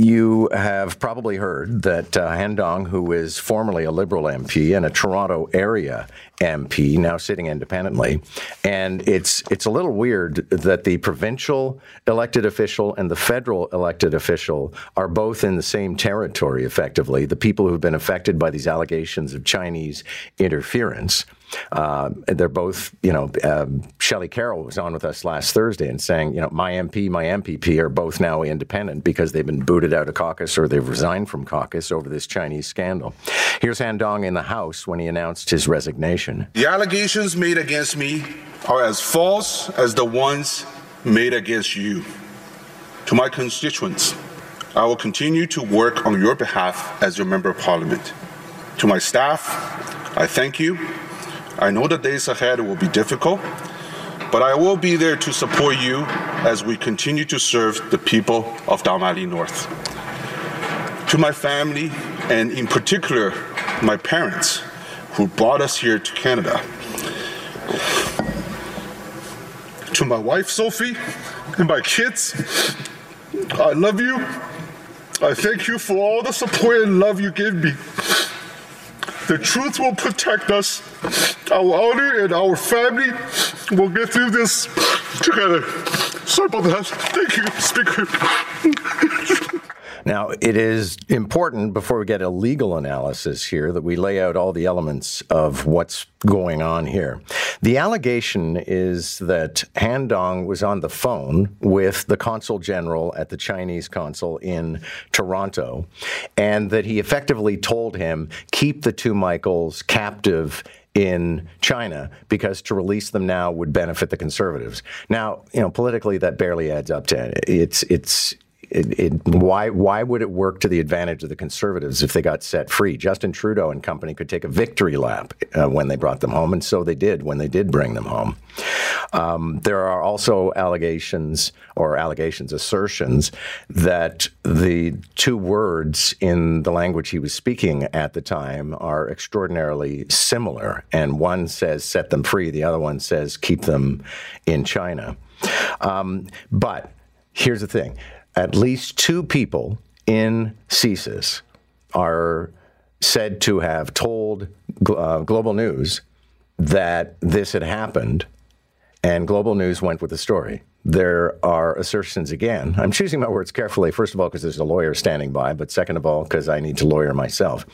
you have probably heard that uh, Han Dong, who is formerly a Liberal MP and a Toronto area MP, now sitting independently, and it's it's a little weird that the provincial elected official and the federal elected official are both in the same territory. Effectively, the people who've been affected by these allegations of Chinese interference. Uh, they're both, you know, um, Shelley Carroll was on with us last Thursday and saying, you know, my MP, my MPP are both now independent because they've been booted out of caucus or they've resigned from caucus over this Chinese scandal. Here's Han Dong in the House when he announced his resignation. The allegations made against me are as false as the ones made against you. To my constituents, I will continue to work on your behalf as your member of parliament. To my staff, I thank you I know the days ahead will be difficult, but I will be there to support you as we continue to serve the people of Valley North. To my family, and in particular, my parents who brought us here to Canada. To my wife, Sophie, and my kids, I love you. I thank you for all the support and love you give me. The truth will protect us. Our honor and our family will get through this together. Sorry about that. Thank you, Speaker. Now, it is important before we get a legal analysis here that we lay out all the elements of what's going on here. The allegation is that Han Dong was on the phone with the consul general at the Chinese consul in Toronto, and that he effectively told him, keep the two Michaels captive in China because to release them now would benefit the conservatives. Now, you know, politically that barely adds up to it. It's it's it, it, why why would it work to the advantage of the conservatives if they got set free? Justin Trudeau and company could take a victory lap uh, when they brought them home, and so they did when they did bring them home. Um, there are also allegations or allegations, assertions that the two words in the language he was speaking at the time are extraordinarily similar, and one says "set them free," the other one says "keep them in China." Um, but here's the thing at least two people in CSIS are said to have told uh, Global News that this had happened, and Global News went with the story. There are assertions again. I'm choosing my words carefully, first of all, because there's a lawyer standing by, but second of all, because I need to lawyer myself.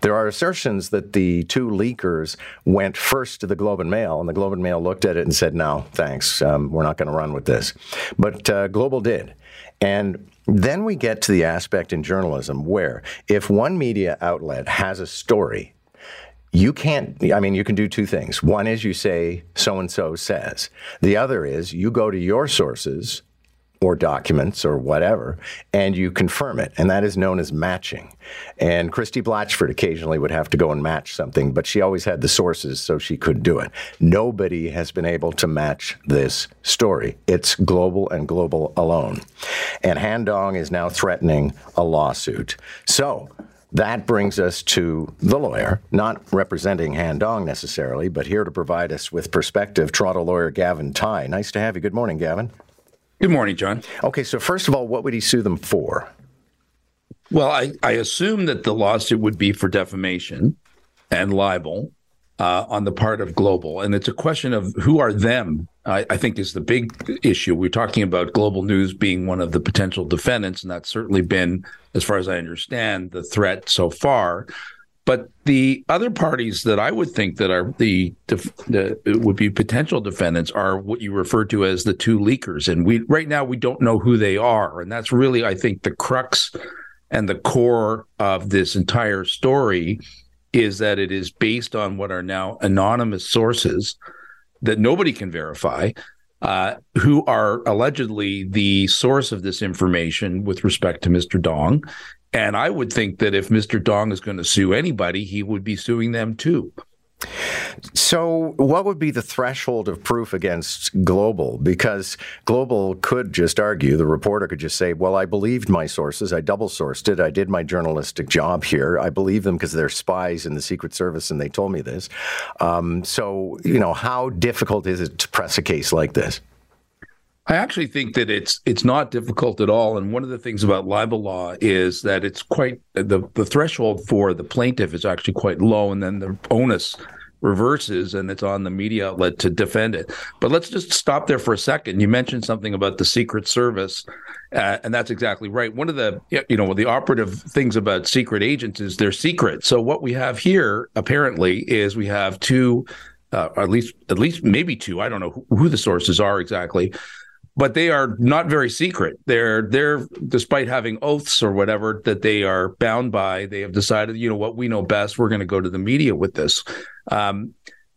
There are assertions that the two leakers went first to the Globe and Mail, and the Globe and Mail looked at it and said, no, thanks, um, we're not going to run with this. But uh, Global did. And then we get to the aspect in journalism where if one media outlet has a story, you can't, I mean, you can do two things. One is you say, so and so says. The other is you go to your sources or documents or whatever, and you confirm it. And that is known as matching. And Christie Blatchford occasionally would have to go and match something, but she always had the sources, so she could do it. Nobody has been able to match this story. It's global and global alone. And Han Dong is now threatening a lawsuit. So, that brings us to the lawyer, not representing Han Dong necessarily, but here to provide us with perspective, Toronto lawyer Gavin Tighe. Nice to have you. Good morning, Gavin. Good morning, John. Okay, so first of all, what would he sue them for? Well, I, I assume that the lawsuit would be for defamation and libel uh, on the part of Global. And it's a question of who are them, I, I, think is the big issue. We're talking about Global News being one of the potential defendants, and that's certainly been, as far as I understand, the threat so far. But the other parties that I would think that are the, the would be potential defendants are what you refer to as the two leakers, and we right now we don't know who they are, and that's really I think the crux and the core of this entire story is that it is based on what are now anonymous sources that nobody can verify, uh, who are allegedly the source of this information with respect to Mr. Dong, and I would think that if Mr. Dong is going to sue anybody, he would be suing them too. So, what would be the threshold of proof against Global? Because Global could just argue, the reporter could just say, Well, I believed my sources. I double sourced it. I did my journalistic job here. I believe them because they're spies in the Secret Service and they told me this. Um, so, you know, how difficult is it to press a case like this? I actually think that it's it's not difficult at all. And one of the things about libel law is that it's quite the the threshold for the plaintiff is actually quite low, and then the onus reverses and it's on the media outlet to defend it. But let's just stop there for a second. You mentioned something about the Secret Service, uh, and that's exactly right. One of the you know the operative things about secret agents is they're secret. So what we have here apparently is we have two, uh, at least at least maybe two. I don't know who, who the sources are exactly but they are not very secret. They're they're despite having oaths or whatever that they are bound by. They have decided, you know what, we know best. We're going to go to the media with this. Um,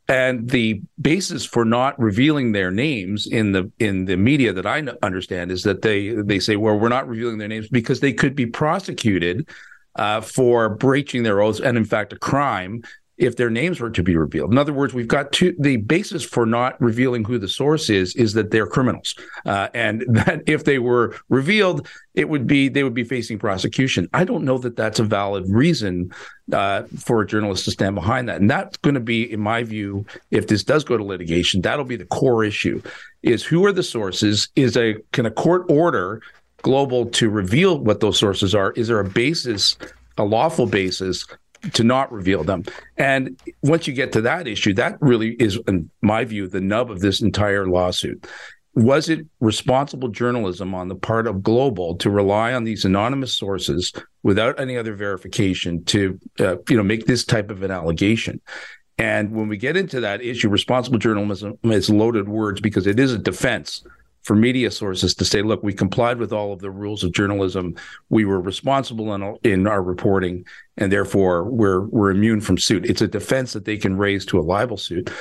and the basis for not revealing their names in the in the media that I understand is that they they say, well, we're not revealing their names because they could be prosecuted uh, for breaching their oaths and, in fact, a crime if their names were to be revealed. In other words, we've got two. The basis for not revealing who the source is is that they're criminals, uh, and that if they were revealed, it would be they would be facing prosecution. I don't know that that's a valid reason uh, for a journalist to stand behind that, and that's going to be, in my view, if this does go to litigation, that'll be the core issue: is who are the sources? Is a can a court order global to reveal what those sources are? Is there a basis? a lawful basis to not reveal them. And once you get to that issue, that really is, in my view, the nub of this entire lawsuit. Was it responsible journalism on the part of Global to rely on these anonymous sources without any other verification to, uh, you know, make this type of an allegation? And when we get into that issue, responsible journalism is loaded words because it is a defense for media sources to say, look, we complied with all of the rules of journalism. We were responsible in, in our reporting, and therefore we're we're immune from suit. It's a defense that they can raise to a libel suit.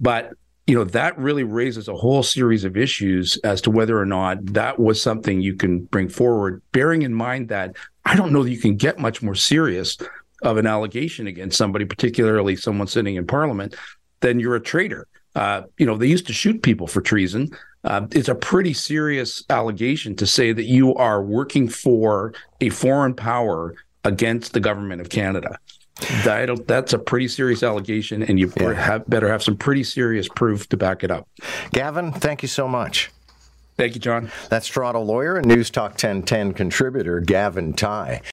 But you know that really raises a whole series of issues as to whether or not that was something you can bring forward, bearing in mind that I don't know that you can get much more serious of an allegation against somebody, particularly someone sitting in parliament, than you're a traitor. Uh, you know, they used to shoot people for treason uh, it's a pretty serious allegation to say that you are working for a foreign power against the government of Canada. That, that's a pretty serious allegation, and you yeah. have, better have some pretty serious proof to back it up. Gavin, thank you so much. Thank you, John. That's Toronto lawyer and News Talk 1010 contributor Gavin Tighe.